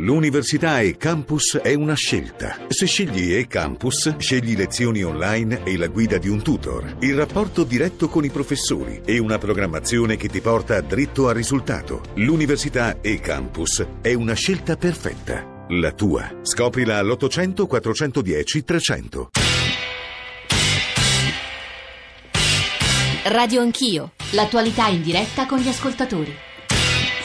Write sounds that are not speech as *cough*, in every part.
L'università e campus è una scelta. Se scegli e campus, scegli lezioni online e la guida di un tutor, il rapporto diretto con i professori e una programmazione che ti porta dritto al risultato. L'università e campus è una scelta perfetta. La tua. Scoprila all'800 410 300. Radio Anch'io, l'attualità in diretta con gli ascoltatori.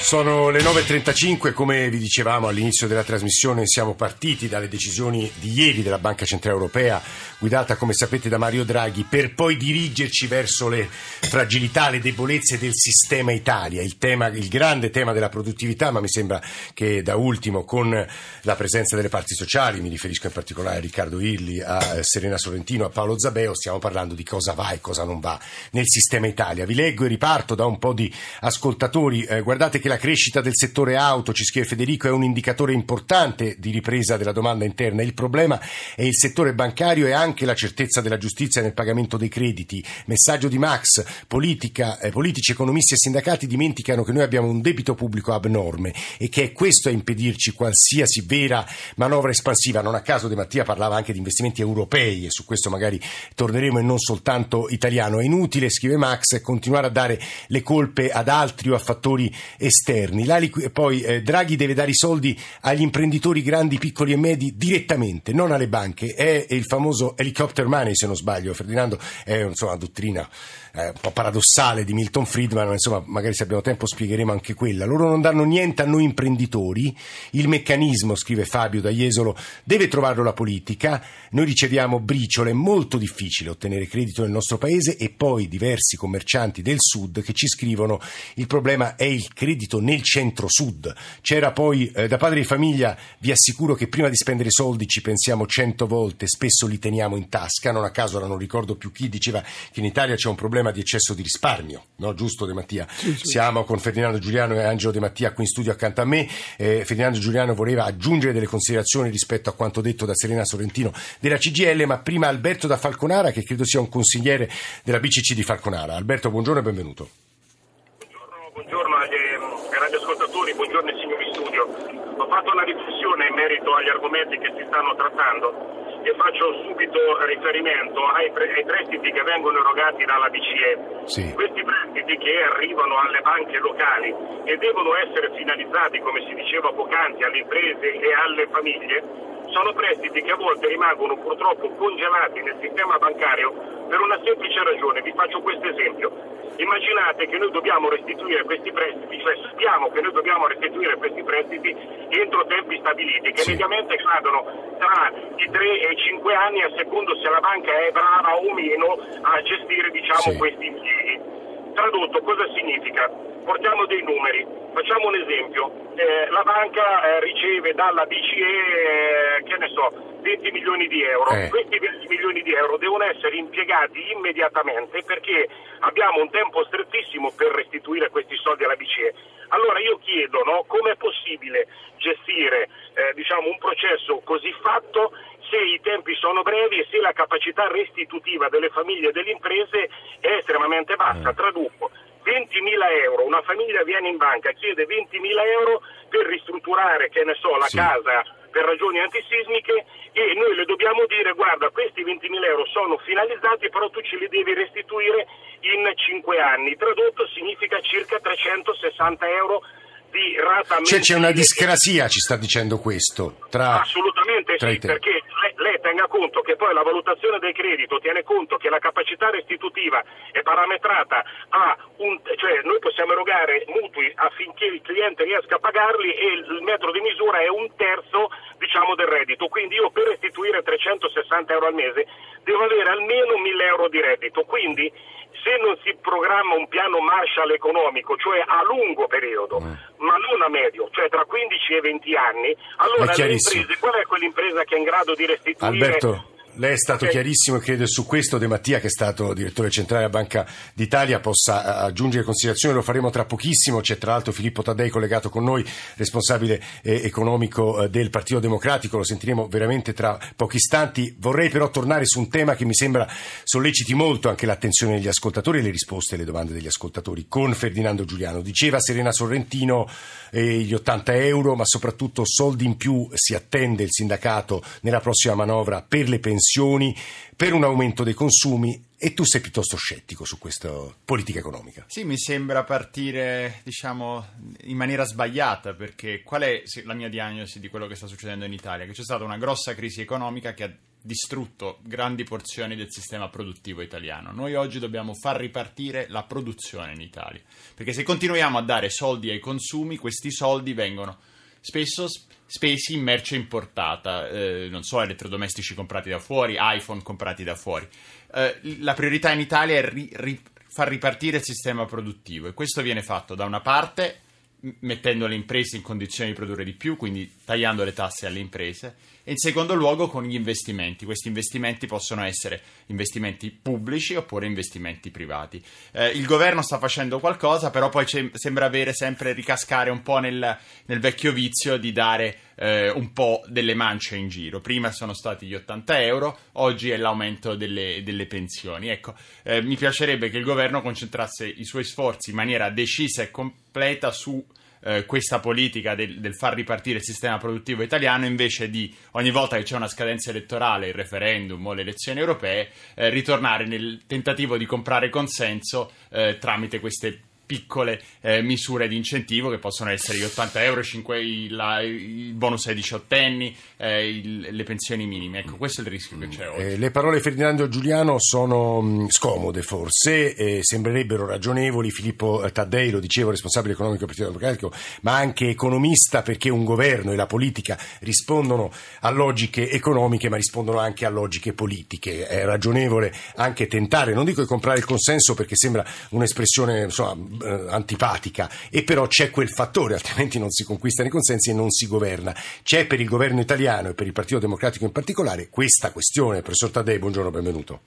Sono le 9.35, come vi dicevamo all'inizio della trasmissione siamo partiti dalle decisioni di ieri della Banca Centrale Europea, guidata come sapete da Mario Draghi, per poi dirigerci verso le fragilità, le debolezze del sistema Italia, il, tema, il grande tema della produttività, ma mi sembra che da ultimo con la presenza delle parti sociali, mi riferisco in particolare a Riccardo Irli, a Serena Sorrentino, a Paolo Zabeo, stiamo parlando di cosa va e cosa non va nel sistema Italia. Vi leggo e riparto da un po' di ascoltatori, eh, guardate che la la crescita del settore auto, ci scrive Federico, è un indicatore importante di ripresa della domanda interna. Il problema è il settore bancario e anche la certezza della giustizia nel pagamento dei crediti. Messaggio di Max, politica, eh, politici, economisti e sindacati dimenticano che noi abbiamo un debito pubblico abnorme e che è questo a impedirci qualsiasi vera manovra espansiva. Non a caso De Mattia parlava anche di investimenti europei e su questo magari torneremo e non soltanto italiano. È inutile, scrive Max, continuare a dare le colpe ad altri o a fattori esterni esterni. Là, poi eh, Draghi deve dare i soldi agli imprenditori grandi, piccoli e medi direttamente, non alle banche. È il famoso helicopter money, se non sbaglio. Ferdinando è insomma, una dottrina eh, un po' paradossale di Milton Friedman, ma insomma, magari se abbiamo tempo spiegheremo anche quella. Loro non danno niente a noi imprenditori. Il meccanismo, scrive Fabio da Jesolo, deve trovarlo la politica. Noi riceviamo briciole, è molto difficile ottenere credito nel nostro paese e poi diversi commercianti del sud che ci scrivono il problema è il credito soprattutto nel centro-sud. C'era poi, eh, da padre di famiglia, vi assicuro che prima di spendere soldi ci pensiamo cento volte, spesso li teniamo in tasca. Non a caso, ora non ricordo più chi, diceva che in Italia c'è un problema di eccesso di risparmio, no? Giusto De Mattia? Sì, sì. Siamo con Ferdinando Giuliano e Angelo De Mattia qui in studio accanto a me. Eh, Ferdinando Giuliano voleva aggiungere delle considerazioni rispetto a quanto detto da Serena Sorrentino della CGL, ma prima Alberto da Falconara, che credo sia un consigliere della BCC di Falconara. Alberto, buongiorno e benvenuto. Buongiorno, buongiorno agli buongiorno signori studio. Ho fatto una riflessione in merito agli argomenti che si stanno trattando e faccio subito riferimento ai, pre- ai prestiti che vengono erogati dalla BCE. Sì. Questi prestiti che arrivano alle banche locali e devono essere finalizzati, come si diceva poc'anzi, alle imprese e alle famiglie, sono prestiti che a volte rimangono purtroppo congelati nel sistema bancario per una semplice ragione. Vi faccio questo esempio. Immaginate che noi dobbiamo restituire questi prestiti, cioè sappiamo che noi dobbiamo restituire questi prestiti entro tempi stabiliti, che sì. mediamente cadono tra i 3 e i 5 anni a secondo se la banca è brava o meno a gestire diciamo, sì. questi. Tradotto, cosa significa? Portiamo dei numeri, facciamo un esempio, eh, la banca eh, riceve dalla BCE, eh, che ne so, 20 milioni di euro, eh. questi 20 milioni di euro devono essere impiegati immediatamente perché abbiamo un tempo strettissimo per restituire questi soldi alla BCE. Allora io chiedo no, come è possibile gestire eh, diciamo, un processo così fatto se i tempi sono brevi e se la capacità restitutiva delle famiglie e delle imprese è estremamente bassa. Mm. Traduco, 20.000 euro, una famiglia viene in banca, chiede 20.000 euro per ristrutturare, che ne so, la sì. casa per ragioni antisismiche e noi le dobbiamo dire guarda questi 20.000 euro sono finalizzati però tu ce li devi restituire in 5 anni. Tradotto significa circa 360 euro di rata Cioè c'è una discrasia, ci sta dicendo questo. Tra, Assolutamente tra sì, perché tenga conto che poi la valutazione del credito tiene conto che la capacità restitutiva è parametrata a un... cioè noi possiamo erogare mutui affinché il cliente riesca a pagarli e il metro di misura è un terzo diciamo del reddito, quindi io per restituire 360 euro al mese devo avere almeno 1000 euro di reddito, quindi se non si programma un piano Marshall economico, cioè a lungo periodo, mm. ma non a medio, cioè tra 15 e 20 anni, allora le imprese, qual è quell'impresa che è in grado di restituire Alberto Lei è stato chiarissimo e credo su questo De Mattia, che è stato direttore centrale della Banca d'Italia, possa eh, aggiungere considerazioni, lo faremo tra pochissimo. C'è tra l'altro Filippo Taddei collegato con noi, responsabile eh, economico eh, del Partito Democratico, lo sentiremo veramente tra pochi istanti. Vorrei però tornare su un tema che mi sembra solleciti molto anche l'attenzione degli ascoltatori e le risposte alle domande degli ascoltatori, con Ferdinando Giuliano. Diceva Serena Sorrentino eh, gli 80 euro, ma soprattutto soldi in più si attende il sindacato nella prossima manovra per le pensioni pensioni, per un aumento dei consumi e tu sei piuttosto scettico su questa politica economica. Sì, mi sembra partire, diciamo, in maniera sbagliata, perché qual è la mia diagnosi di quello che sta succedendo in Italia? Che c'è stata una grossa crisi economica che ha distrutto grandi porzioni del sistema produttivo italiano. Noi oggi dobbiamo far ripartire la produzione in Italia, perché se continuiamo a dare soldi ai consumi, questi soldi vengono spesso spesi in merce importata, eh, non so, elettrodomestici comprati da fuori, iPhone comprati da fuori. Eh, la priorità in Italia è ri- ri- far ripartire il sistema produttivo e questo viene fatto da una parte mettendo le imprese in condizioni di produrre di più, quindi tagliando le tasse alle imprese, e in secondo luogo con gli investimenti. Questi investimenti possono essere investimenti pubblici oppure investimenti privati. Eh, il governo sta facendo qualcosa, però poi sembra avere sempre ricascare un po' nel, nel vecchio vizio di dare eh, un po' delle mance in giro. Prima sono stati gli 80 euro, oggi è l'aumento delle, delle pensioni. Ecco, eh, mi piacerebbe che il governo concentrasse i suoi sforzi in maniera decisa e completa su eh, questa politica del, del, far ripartire il sistema produttivo italiano invece di ogni volta che c'è una scadenza elettorale, il referendum o le elezioni europee, eh, ritornare nel tentativo di comprare consenso eh, tramite queste piccole eh, misure di incentivo che possono essere gli 80 euro, 5, il, il bonus ai diciottenni, eh, il, le pensioni minime. Ecco, questo è il rischio che c'è oggi. Eh, le parole di Ferdinando Giuliano sono mh, mm, scomode forse, sembrerebbero ragionevoli. Filippo Taddei, lo dicevo, responsabile economico del Partito Democratico, ma anche economista perché un governo e la politica rispondono a logiche economiche ma rispondono anche a logiche politiche. È ragionevole anche tentare, non dico di comprare il consenso perché sembra un'espressione insomma, eh, antipatica e però c'è quel fattore, altrimenti non si conquistano i consensi e non si governa. C'è per il governo italiano e per il Partito Democratico in particolare questa questione. Professor Taddei, buongiorno, benvenuto.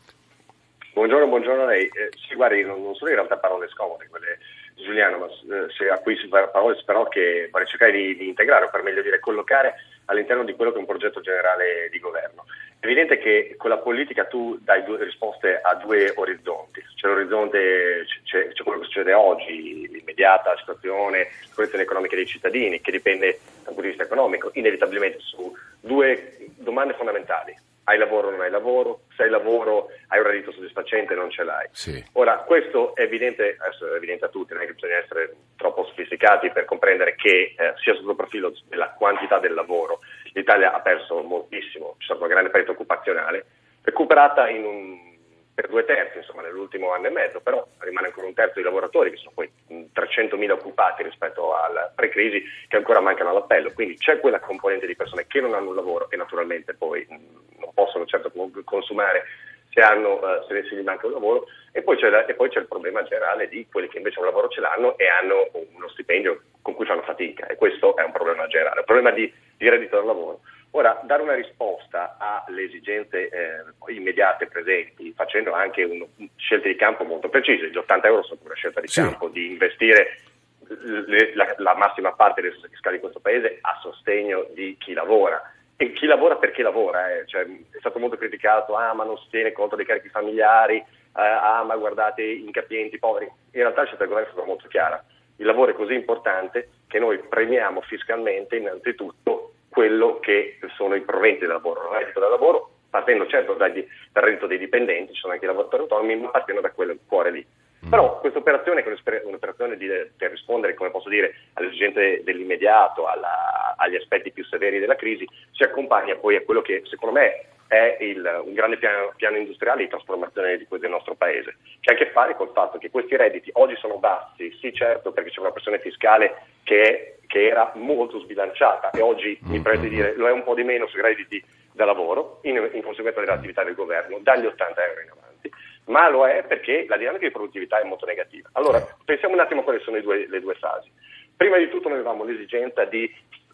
Buongiorno, buongiorno a lei. Eh, sì, guardi, non, non, sono in realtà parole scomode quelle Giuliano, ma eh, se a cui si parole però che vorrei cercare di, di integrare, o per meglio dire collocare all'interno di quello che è un progetto generale di governo. È evidente che con la politica tu dai due risposte a due orizzonti. C'è l'orizzonte, c'è, c'è quello che succede oggi, l'immediata situazione, la condizione economica dei cittadini, che dipende dal punto di vista economico, inevitabilmente su due domande fondamentali hai lavoro o non hai lavoro, se hai lavoro hai un reddito soddisfacente o non ce l'hai. Sì. Ora, questo è evidente, è evidente, a tutti, non è che bisogna essere troppo sofisticati per comprendere che eh, sia sotto il profilo della quantità del lavoro, l'Italia ha perso moltissimo, c'è stata una grande perdita occupazionale, recuperata in un per due terzi insomma, nell'ultimo anno e mezzo, però rimane ancora un terzo di lavoratori, che sono poi 300.000 occupati rispetto alla pre-crisi, che ancora mancano all'appello. Quindi c'è quella componente di persone che non hanno un lavoro e naturalmente poi possono certo consumare se, hanno, uh, se, gli manca un lavoro, e poi, la, e poi, c'è il problema generale di quelli che invece un lavoro ce l'hanno e hanno uno stipendio con cui fanno fatica, e questo è un problema generale, un problema di, di reddito del lavoro. Ora, dare una risposta alle esigenze eh, immediate presenti, facendo anche un, scelte di campo molto precise, gli 80 euro sono una scelta di sì. campo, di investire le, la, la, massima parte delle risorse fiscali di questo Paese a sostegno di chi lavora. E chi lavora perché lavora, eh. cioè, è stato molto criticato, ah ma non si tiene conto dei carichi familiari, eh, ah ma guardate incapienti, poveri. In realtà la scelta del governo è stata molto chiara. Il lavoro è così importante che noi premiamo fiscalmente innanzitutto quello che sono i proventi del lavoro, il reddito del lavoro, partendo certo dal reddito dei dipendenti, ci sono anche i lavoratori autonomi, ma partendo da quel cuore lì. Mm. Però questa operazione, che è un'operazione di, per rispondere, come posso dire, alle esigenze dell'immediato, alla, agli aspetti più severi della crisi, si accompagna poi a quello che secondo me è il, un grande piano, piano, industriale di trasformazione di, del nostro paese, che ha a che fare col fatto che questi redditi oggi sono bassi, sì certo perché c'è una pressione fiscale che, è, che era molto sbilanciata e oggi mi prego di dire lo è un po' di meno sui redditi da lavoro in, in conseguenza dell'attività del governo dagli 80 euro in avanti, ma lo è perché la dinamica di produttività è molto negativa. Allora pensiamo un attimo a quali sono le due, le due fasi. Prima di tutto noi avevamo l'esigenza di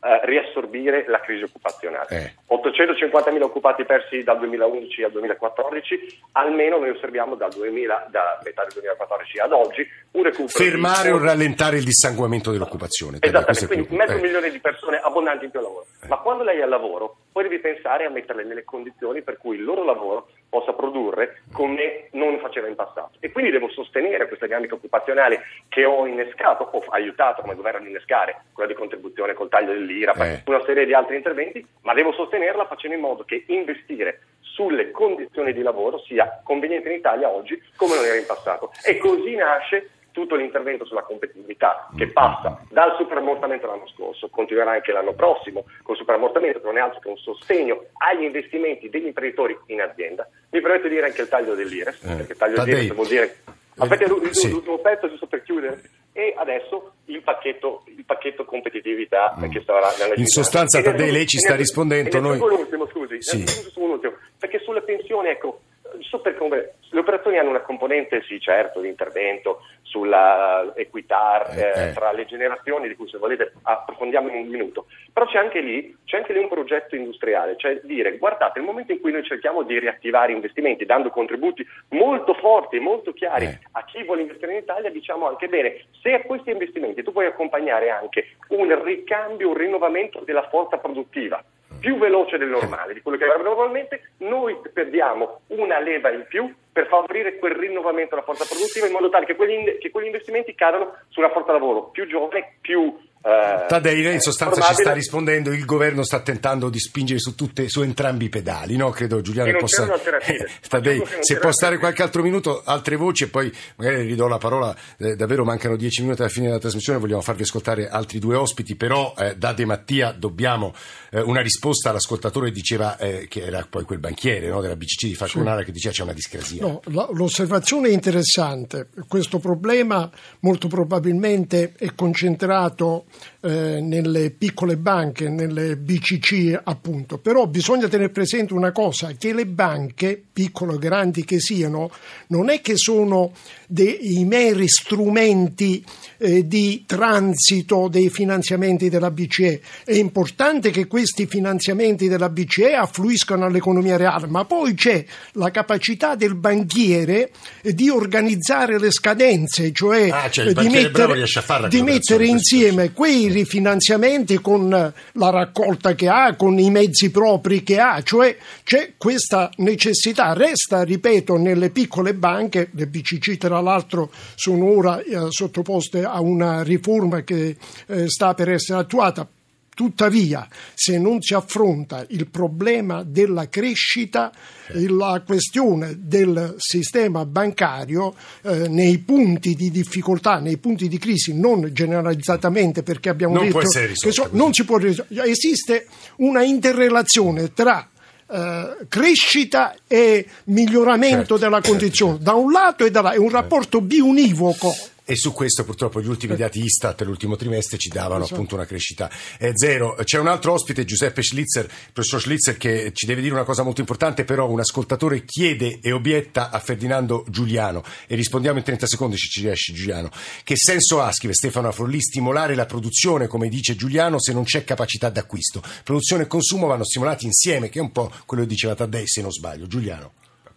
eh, riassorbire la crisi occupazionale. Eh. 850.000 occupati persi dal 2011 al 2014, almeno noi osserviamo dal 2000, da metà del 2014 ad oggi un recupero. Fermare di... o rallentare il dissanguamento dell'occupazione. Esattamente, quindi punto. mezzo Eh. milione di persone abbondanti in più al lavoro. Ma quando lei è al lavoro, poi devi pensare a metterle nelle condizioni per cui il loro lavoro possa produrre come non faceva in passato. E quindi devo sostenere questa dinamica occupazionale che ho innescato, ho aiutato come governo ad innescare, quella di contribuzione col taglio dell'IRA, Eh. una serie di altri interventi, ma devo sostenerla facendo in modo che investire sulle condizioni di lavoro sia conveniente in Italia oggi come non era in passato. E così nasce tutto l'intervento sulla competitività che passa dal superammortamento l'anno scorso, continuerà anche l'anno prossimo col superammortamento che non è altro che un sostegno agli investimenti degli imprenditori in azienda. Mi permetto di dire anche il taglio dell'IRES, Eh. perché taglio dell'IRES vuol dire... Aspetta l'ultimo Sì. l'ultimo pezzo giusto per chiudere. E adesso il pacchetto, il pacchetto competitività che sarà nella In sostanza, Taddei, lei ci sta rispondendo, noi- aggiungo l'ultimo, scusi, Sì. ne aggiungo un ultimo, perché sulle pensioni, ecco, giusto per come- le operazioni hanno una componente, sì, certo, di intervento sulla equità Eh, eh, eh. tra le generazioni, di cui se volete approfondiamo in un minuto. Però c'è anche lì, c'è anche lì un progetto industriale, cioè dire, guardate, nel momento in cui noi cerchiamo di riattivare investimenti, dando contributi molto forti e molto chiari Eh. a chi vuole investire in Italia, diciamo anche bene, se a questi investimenti tu puoi accompagnare anche un ricambio, un rinnovamento della forza produttiva più veloce del normale, di quello che avrebbe normalmente, noi perdiamo una leva in più per favorire quel rinnovamento della forza produttiva in modo tale che quegli, che quegli investimenti cadano su una forza lavoro più giovane, più... eh, Tadei, lei in sostanza ci sta rispondendo, il governo sta tentando di spingere su, tutte, su entrambi i pedali, no? Credo Giuliano E non possa... *laughs* che non se può stare qualche altro minuto, altre voci e poi magari ridò la parola, eh, davvero mancano dieci minuti alla fine della trasmissione, vogliamo farvi ascoltare altri due ospiti, però eh, da De Mattia dobbiamo eh, una risposta all'ascoltatore che diceva eh, che era poi quel banchiere no, della BCC di Falconara che diceva c'è una discrasia. No, la- l'osservazione è interessante. Questo problema molto probabilmente è concentrato eh, nelle piccole banche, nelle BCC appunto. Però bisogna tenere presente una cosa, che le banche, piccole o grandi che siano, non è che sono dei meri strumenti eh, di transito dei finanziamenti della BCE. È importante che questi finanziamenti della BCE affluiscano all'economia reale, ma poi c'è la capacità del banchiere di organizzare le scadenze, cioè Ah, cioè di mettere, di mettere insieme quei rifinanziamenti con la raccolta che ha, con i mezzi propri che ha, cioè c'è questa necessità. Resta, ripeto, nelle piccole banche, le BCC tra l'altro sono ora eh, sottoposte a una riforma che eh, sta per essere attuata. Tuttavia, se non si affronta il problema della crescita, la questione del sistema bancario eh, nei punti di difficoltà, nei punti di crisi, non generalizzatamente perché abbiamo Non può detto essere che risolta so- non si può ris- esiste una interrelazione tra eh, crescita e miglioramento Certo, della certo, condizione da un lato e dall'altro, è un rapporto biunivoco. E su questo purtroppo gli ultimi dati Istat l'ultimo trimestre ci davano Esatto. appunto una crescita eh, zero. C'è un altro ospite, Giuseppe Schlitzer, professor Schlitzer, che ci deve dire una cosa molto importante, però un ascoltatore chiede e obietta a Ferdinando Giuliano e rispondiamo in 30 secondi se ci riesci Giuliano. Che senso ha, scrive Stefano Afrolli, stimolare la produzione, come dice Giuliano, se non c'è capacità d'acquisto? Produzione e consumo vanno stimolati insieme, che è un po' quello che diceva Taddei, se non sbaglio. Giuliano.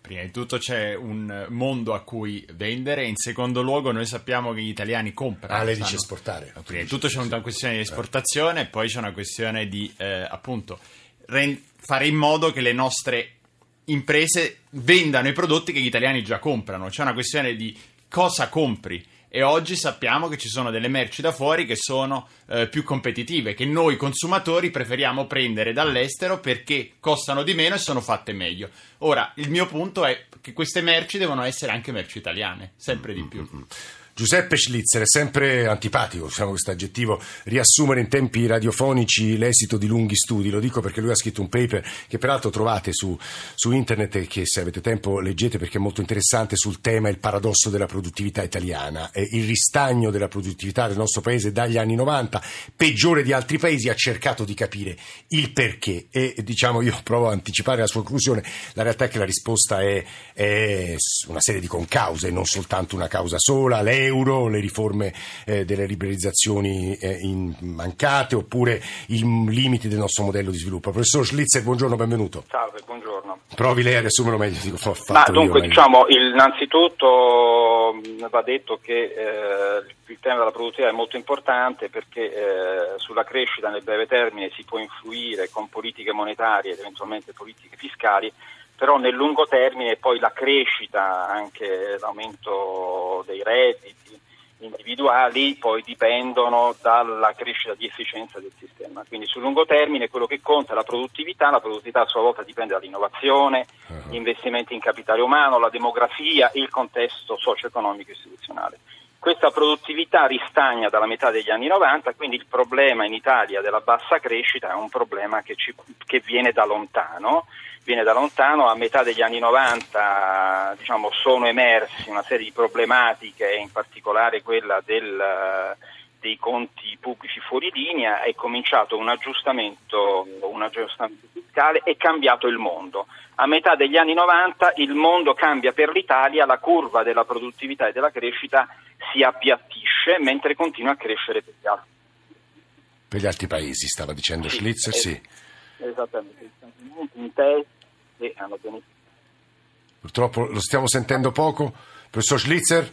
Prima di tutto c'è un mondo a cui vendere, in secondo luogo noi sappiamo che gli italiani comprano. Ah, lei dice esportare. Prima di tutto c'è una questione di esportazione e poi c'è una questione di eh, appunto ren- fare in modo che le nostre imprese vendano i prodotti che gli italiani già comprano. C'è una questione di cosa compri. E oggi sappiamo che ci sono delle merci da fuori che sono eh, più competitive, che noi consumatori preferiamo prendere dall'estero perché costano di meno e sono fatte meglio. Ora, il mio punto è che queste merci devono essere anche merci italiane, sempre di più. Giuseppe Schlitzer è sempre antipatico, usiamo questo aggettivo, riassumere in tempi radiofonici l'esito di lunghi studi. Lo dico perché lui ha scritto un paper che peraltro trovate su, su internet e che se avete tempo leggete perché è molto interessante sul tema il paradosso della produttività italiana. Eh, il ristagno della produttività del nostro paese dagli anni 90, peggiore di altri paesi, ha cercato di capire il perché e diciamo io provo a anticipare la sua conclusione. La realtà è che la risposta è, è una serie di concause, non soltanto una causa sola. Lei l'euro, le riforme eh, delle liberalizzazioni eh, in- mancate oppure i limiti del nostro modello di sviluppo. Professor Schlitzer, buongiorno, benvenuto. Salve, buongiorno. Provi lei a riassumerlo meglio di come ho fatto Ma dunque, diciamo, il- innanzitutto mh, va detto che eh, il tema della produttività è molto importante perché eh, sulla crescita nel breve termine si può influire con politiche monetarie ed eventualmente politiche fiscali, però nel lungo termine poi la crescita, anche l'aumento dei redditi individuali poi dipendono dalla crescita di efficienza del sistema. Quindi sul lungo termine quello che conta è la produttività, la produttività a sua volta dipende dall'innovazione, gli investimenti in capitale umano, la demografia, il contesto socio-economico e istituzionale. Questa produttività ristagna dalla metà degli anni 90, quindi il problema in Italia della bassa crescita è un problema che, ci- che viene da lontano. Viene da lontano, a metà degli anni 90 diciamo, sono emersi una serie di problematiche, in particolare quella del, dei conti pubblici fuori linea, è cominciato un aggiustamento, un aggiustamento fiscale, è cambiato il mondo. A metà degli anni 90 il mondo cambia per l'Italia, la curva della produttività e della crescita si appiattisce mentre continua a crescere per gli altri. Per gli altri paesi, stava dicendo Schlitzer, eh, sì. Esattamente, in testa e hanno beneficiato. Purtroppo lo stiamo sentendo poco. Professor Schlitzer?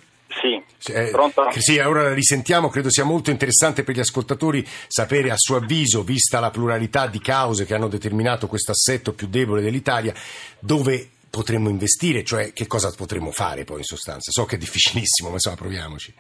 Sì, Sì, ora la risentiamo, credo sia molto interessante per gli ascoltatori sapere a suo avviso, vista la pluralità di cause che hanno determinato questo assetto più debole dell'Italia, dove potremmo investire, cioè che cosa potremmo fare poi in sostanza. So che è difficilissimo, ma insomma proviamoci.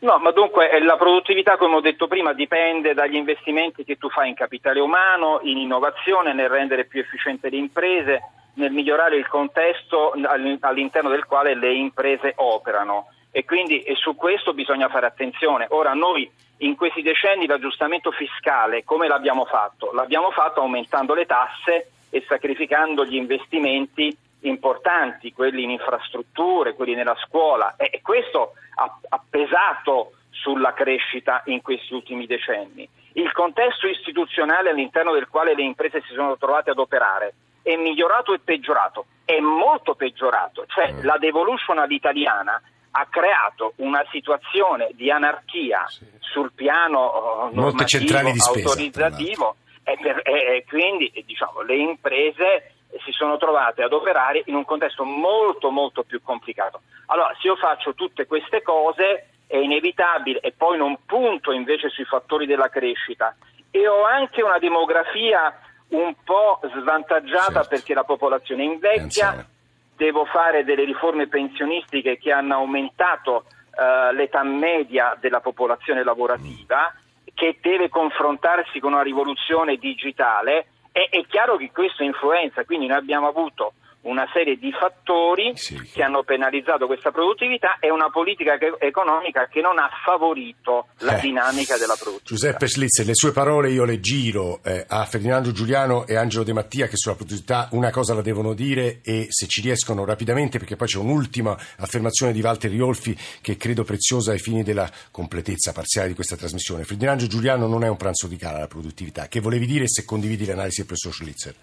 No, ma dunque eh, la produttività, come ho detto prima, dipende dagli investimenti che tu fai in capitale umano, in innovazione, nel rendere più efficienti le imprese, nel migliorare il contesto all- all'interno del quale le imprese operano. E quindi e su questo bisogna fare attenzione. Ora, noi in questi decenni l'aggiustamento fiscale come l'abbiamo fatto? L'abbiamo fatto aumentando le tasse e sacrificando gli investimenti importanti, quelli in infrastrutture, quelli nella scuola e questo ha, ha pesato sulla crescita in questi ultimi decenni. Il contesto istituzionale all'interno del quale le imprese si sono trovate ad operare è migliorato e peggiorato, è molto peggiorato, cioè Mm. la devolution all'italiana ha creato una situazione di anarchia sul piano Molte normativo, di spesa, autorizzativo e, per- e- e quindi diciamo, le imprese si sono trovate ad operare in un contesto molto molto più complicato. Allora, se io faccio tutte queste cose è inevitabile e poi non punto invece sui fattori della crescita e ho anche una demografia un po' svantaggiata Certo. perché la popolazione invecchia. Devo fare delle riforme pensionistiche che hanno aumentato eh, l'età media della popolazione lavorativa, che deve confrontarsi con una rivoluzione digitale. E, è chiaro che questo influenza, quindi noi abbiamo avuto una serie di fattori Sì, che- hanno penalizzato questa produttività e una politica che- economica che non ha favorito la Eh. dinamica della produttività. Giuseppe Schlitzer, le sue parole io le giro eh, a Ferdinando Giuliano e Angelo De Mattia che sulla produttività una cosa la devono dire e se ci riescono rapidamente perché poi c'è un'ultima affermazione di Walter Riolfi che credo preziosa ai fini della completezza parziale di questa trasmissione. Ferdinando Giuliano non è un pranzo di cara alla produttività. Che volevi dire se condividi l'analisi del professor Schlitzer?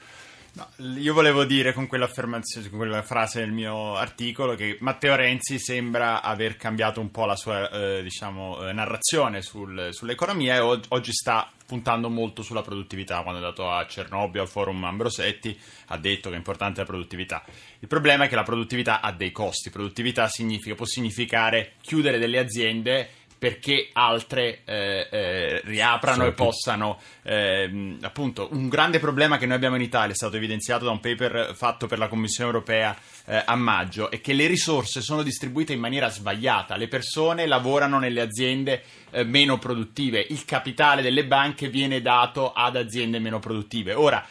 No, io volevo dire con quell'affermazione, con quella frase del mio articolo che Matteo Renzi sembra aver cambiato un po' la sua eh, diciamo, eh, narrazione sul- sull'economia e oggi sta puntando molto sulla produttività. Quando è andato a Cernobbio al forum Ambrosetti ha detto che è importante la produttività. Il problema è che la produttività ha dei costi. Produttività significa, può significare chiudere delle aziende perché altre eh, eh, riaprano Sono e possano ehm, appunto un grande problema che noi abbiamo in Italia è stato evidenziato da un paper fatto per la Commissione europea eh, a maggio è che le risorse sono distribuite in maniera sbagliata. Le persone lavorano nelle aziende eh, meno produttive. Il capitale delle banche viene dato ad aziende meno produttive. Ora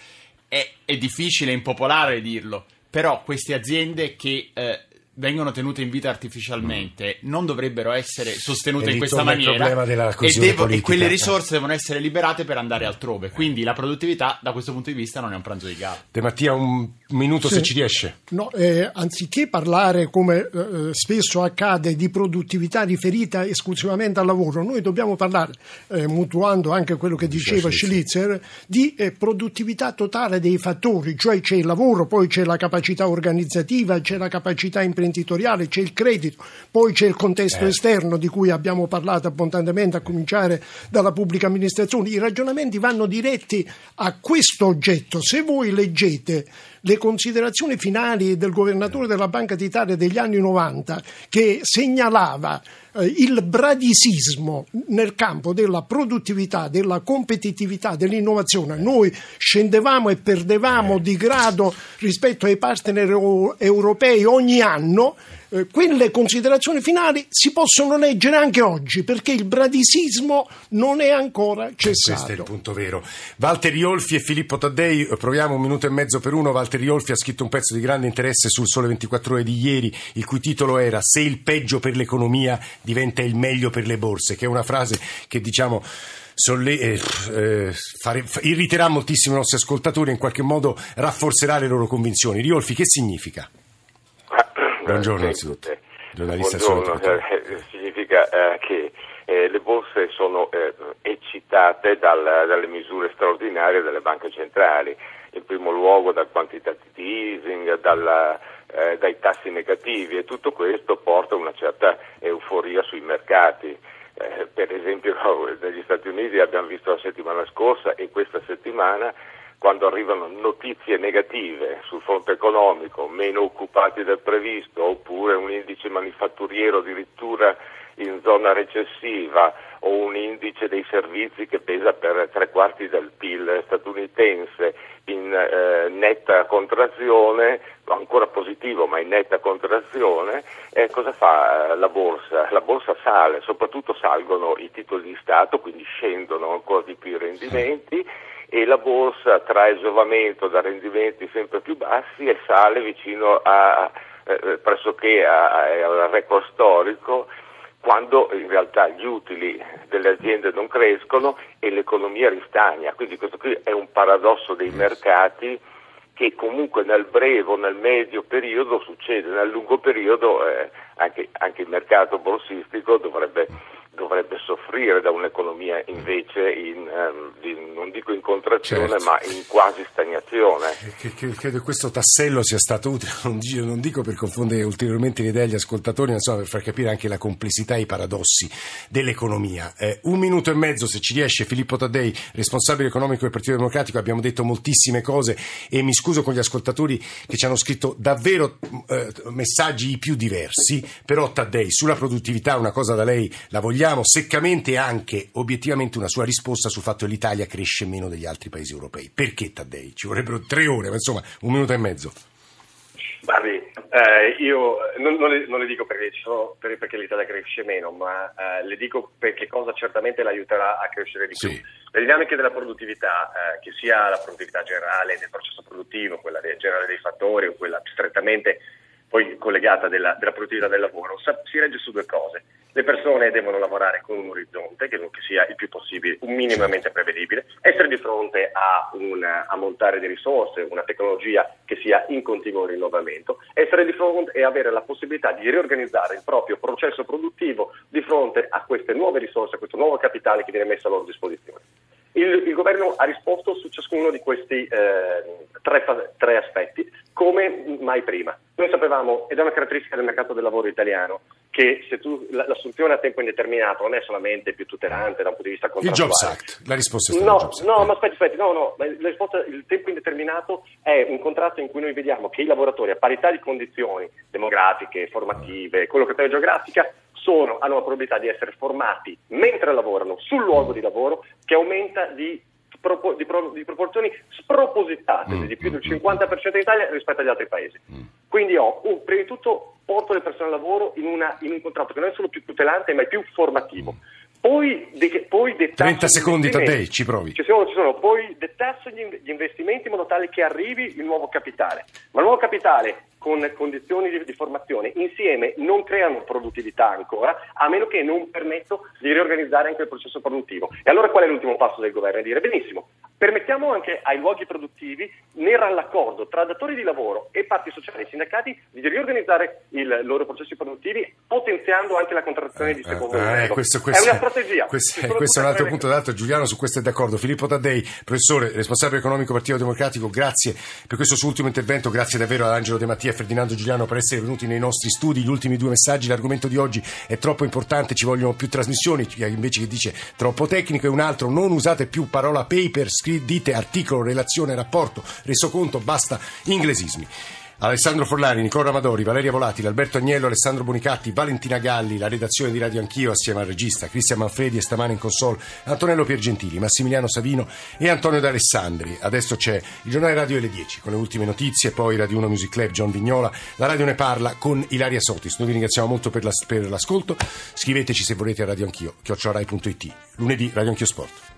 è, è difficile impopolare dirlo però queste aziende che eh, vengono tenute in vita artificialmente non dovrebbero essere sostenute E in questa maniera e, devo- e quelle risorse devono essere liberate per andare altrove. Quindi la produttività da questo punto di vista non è un pranzo di gara. De Mattia, un un minuto Sì. se ci riesce. No, eh, anziché parlare, come eh, spesso accade, di produttività riferita esclusivamente al lavoro, noi dobbiamo parlare, eh, mutuando anche quello che diceva Schlitzer, di eh, produttività totale dei fattori, cioè c'è il lavoro, poi c'è la capacità organizzativa, c'è la capacità imprenditoriale, c'è il credito, poi c'è il contesto esterno di cui abbiamo parlato abbondantemente, a cominciare dalla pubblica amministrazione. I ragionamenti vanno diretti a questo oggetto. Se voi leggete le considerazioni finali del governatore della Banca d'Italia degli anni 90 che segnalava eh, il bradisismo nel campo della produttività, della competitività, dell'innovazione. Noi scendevamo e perdevamo di grado rispetto ai partner eu- europei ogni anno. Eh, quelle considerazioni finali si possono leggere anche oggi perché il bradisismo non è ancora Questo è il cessato. punto vero. Walter Riolfi e Filippo Taddei, eh, proviamo un minuto e mezzo per uno. Walter Riolfi ha scritto un pezzo di grande interesse sul Sole 24 Ore di ieri, il cui titolo era Se il peggio per l'economia diventa il meglio per le borse, che è una frase che diciamo solle- eh, eh, fare- fa- irriterà moltissimo i nostri ascoltatori e in qualche modo rafforzerà le loro convinzioni. Riolfi, che significa? Buongiorno, innanzitutto. Giornalista buongiorno, eh, significa eh, che eh, le borse sono eccitate dal- dalle misure straordinarie delle banche centrali, in primo luogo dal quantitative easing, dalla, eh, dai tassi negativi e tutto questo porta a una certa euforia sui mercati. Eh, per esempio *laughs* negli Stati Uniti abbiamo visto la settimana scorsa e questa settimana quando arrivano notizie negative sul fronte economico, meno occupati del previsto, oppure un indice manifatturiero addirittura in zona recessiva o un indice dei servizi che pesa per tre quarti del PIL statunitense in eh, netta contrazione, ancora positivo ma in netta contrazione, eh, cosa fa eh, la borsa? La borsa sale, soprattutto salgono i titoli di Stato, quindi scendono ancora di più i rendimenti e la borsa trae giovamento da rendimenti sempre più bassi e sale vicino a, eh, pressoché a- a- al record storico quando in realtà gli utili delle aziende non crescono e l'economia ristagna. Quindi questo qui è un paradosso dei mercati che comunque nel breve o nel medio periodo succede, nel lungo periodo eh, anche, anche il mercato borsistico dovrebbe, dovrebbe soffrire da un'economia invece in, ehm, di- non dico in contrazione Certo. ma in quasi stagnazione. Che, che- credo che questo tassello sia stato utile, *laughs* non dico, non dico per confondere ulteriormente le idee agli ascoltatori, ma insomma per far capire anche la complessità e i paradossi dell'economia. Eh, un minuto e mezzo, se ci riesce, Filippo Taddei, responsabile economico del Partito Democratico, abbiamo detto moltissime cose e mi scuso con gli ascoltatori che ci hanno scritto davvero eh, messaggi i più diversi, però Taddei, sulla produttività una cosa da lei la vogliamo, seccamente e anche obiettivamente una sua risposta sul fatto che l'Italia cresce meno degli altri paesi europei. Perché Taddei? Ci vorrebbero tre ore, ma insomma un minuto e mezzo. Guardi, eh, io non, non le, non le dico perché, sono- per- perché l'Italia cresce meno, ma eh, le dico perché cosa certamente l'aiuterà a crescere di Sì. più. Le dinamiche della produttività, eh, che sia la produttività generale del processo produttivo, quella generale dei fattori o quella strettamente poi collegata della, della produttività del lavoro, sa- si regge su due cose. Le persone devono lavorare con un orizzonte che, che sia il più possibile, un minimamente prevedibile, essere di fronte a un ammontare di risorse, una tecnologia che sia in continuo rinnovamento, essere di fronte e avere la possibilità di riorganizzare il proprio processo produttivo di fronte a queste nuove risorse, a questo nuovo capitale che viene messo a loro disposizione. Il, il governo ha risposto su ciascuno di questi eh, tre, tre aspetti come mai prima. Noi sapevamo, ed è una caratteristica del mercato del lavoro italiano, che se tu, la- l'assunzione a tempo indeterminato non è solamente più tutelante da un punto di vista Il contrattuale. Jobs Act, la risposta è stata No, il Jobs Act. no, ma aspetti, aspetti, no, no, ma la risposta, il tempo indeterminato è un contratto in cui noi vediamo che i lavoratori a parità di condizioni demografiche, formative, collocazione geografica, sono, hanno la probabilità di essere formati mentre lavorano sul luogo di lavoro che aumenta di, di pro- di proporzioni spropositate, Mm, di più del mm, 50% in Italia rispetto agli altri paesi. Quindi ho, un- prima di tutto, porto le persone al lavoro in, una- in un contratto che non è solo più tutelante ma è più formativo. Poi, de- poi detasso 30 gli secondi. Taddei, ci provi. Ci sono, ci sono. Poi detasso gli, gli investimenti in modo tale che arrivi il nuovo capitale. Ma il nuovo capitale con condizioni di, di, formazione insieme non creano produttività ancora, a meno che non permetto di riorganizzare anche il processo produttivo. E allora qual è l'ultimo passo del governo? È dire benissimo, permettiamo anche ai luoghi produttivi, nel rallaccordo tra datori di lavoro e parti sociali e sindacati, di riorganizzare i loro processi produttivi, potenziando anche la contrattazione di eh, secondo livello. Eh, questo, questo, è una strategia. Questo, eh, questo è un altro punto dato. Giuliano, su questo è d'accordo. Filippo Taddei, professore, responsabile economico Partito Democratico, grazie per questo suo ultimo intervento. Grazie davvero ad Angelo De Mattia Ferdinando Giuliano per essere venuti nei nostri studi. Gli ultimi due messaggi, l'argomento di oggi è troppo importante, ci vogliono più trasmissioni, invece che dice troppo tecnico e un altro non usate più parola paper, dite articolo, relazione, rapporto, resoconto, basta inglesismi. Alessandro Forlani, Nicola Amadori, Valeria Volatile, Alberto Agnello, Alessandro Bonicatti, Valentina Galli, la redazione di Radio Anch'io assieme al regista Cristian Manfredi e stamane in console Antonello Piergentili, Massimiliano Savino e Antonio D'Alessandri. Adesso c'è il giornale radio alle 10 con le ultime notizie, poi Radio 1 Music Club, John Vignola, la radio ne parla con Ilaria Sotis. Noi vi ringraziamo molto per, la, per l'ascolto, scriveteci se volete a Radio Anch'io, chiocciorai.it. Lunedì Radio Anch'io Sport.